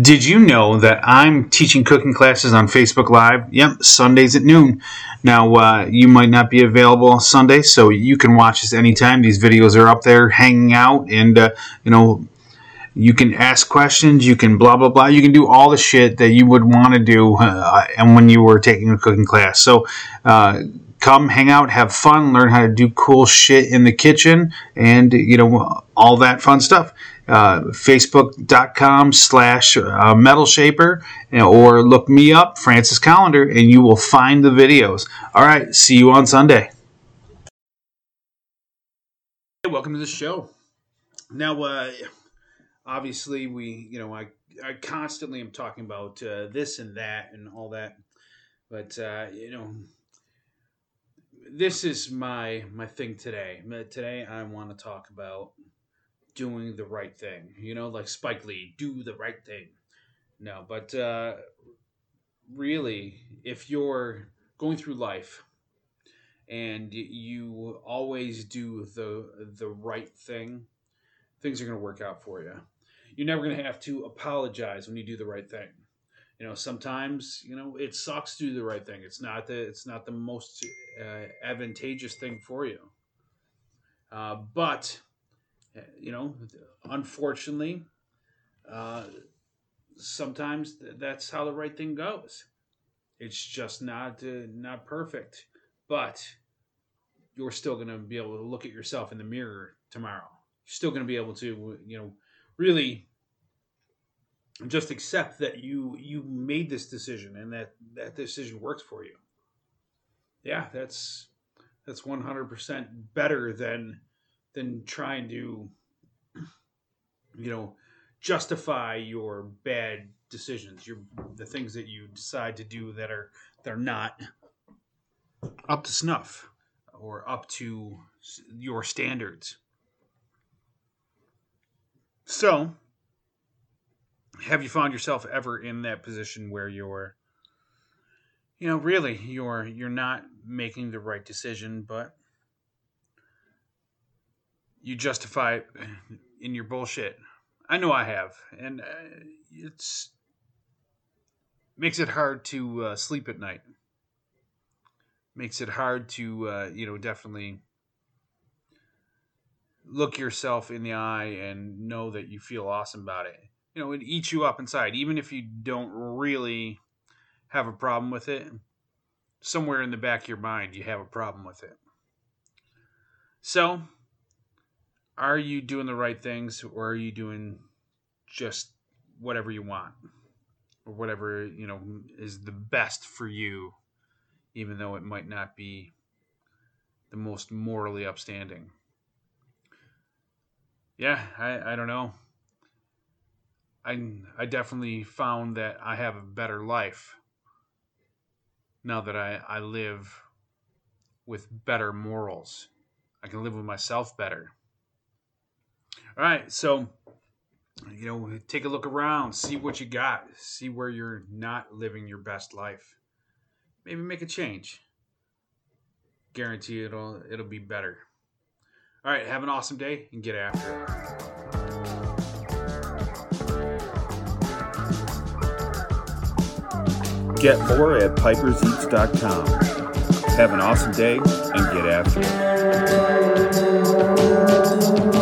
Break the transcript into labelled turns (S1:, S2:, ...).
S1: Did you know that I'm teaching cooking classes on Facebook Live? Yep, Sundays at noon. Now, uh, you might not be available on Sunday, so you can watch us anytime. These videos are up there hanging out, and, uh, you know, you can ask questions, you can blah, blah, blah. You can do all the shit that you would want to do uh, and when you were taking a cooking class. So, uh, come hang out, have fun, learn how to do cool shit in the kitchen, and, you know, all that fun stuff uh, facebook.com slash uh, metal shaper or look me up francis collender and you will find the videos. All right see you on sunday. Hey, welcome to the show. Now uh, obviously we you know i i constantly am talking about uh, this and that and all that but uh, you know this is my my thing today. Today i want to talk about doing the right thing. You know, like Spike Lee, do the right thing. No, but uh, really, if you're going through life and you always do the the right thing, things are going to work out for you. You're never going to have to apologize when you do the right thing. You know, sometimes you know it sucks to do the right thing. It's not the it's not the most uh, advantageous thing for you. Uh, but you know, unfortunately, uh, sometimes that's how the right thing goes. It's just not uh, not perfect, but you're still going to be able to look at yourself in the mirror tomorrow. You're still going to be able to, you know, really just accept that you you made this decision and that that decision works for you. Yeah, that's that's 100% better than than trying to you know justify your bad decisions your the things that you decide to do that are that are not up to snuff or up to your standards. So have you found yourself ever in that position where you're you know really you're you're not making the right decision but you justify in your bullshit. I know I have, and uh, it's makes it hard to uh, sleep at night. Makes it hard to uh, you know definitely look yourself in the eye and know that you feel awesome about it. You know, it eats you up inside, even if you don't really have a problem with it. Somewhere in the back of your mind, you have a problem with it. So are you doing the right things or are you doing just whatever you want? Or whatever you know is the best for you even though it might not be the most morally upstanding? Yeah i, I don't know. I, I definitely found that i have a better life now that I, I live with better morals. I can live with myself better all right, so you know, take a look around, see what you got, see where you're not living your best life. Maybe make a change. Guarantee it'll it'll be better. All right, have an awesome day and get after it.
S2: Get more at piperseats.com. Have an awesome day and get after it.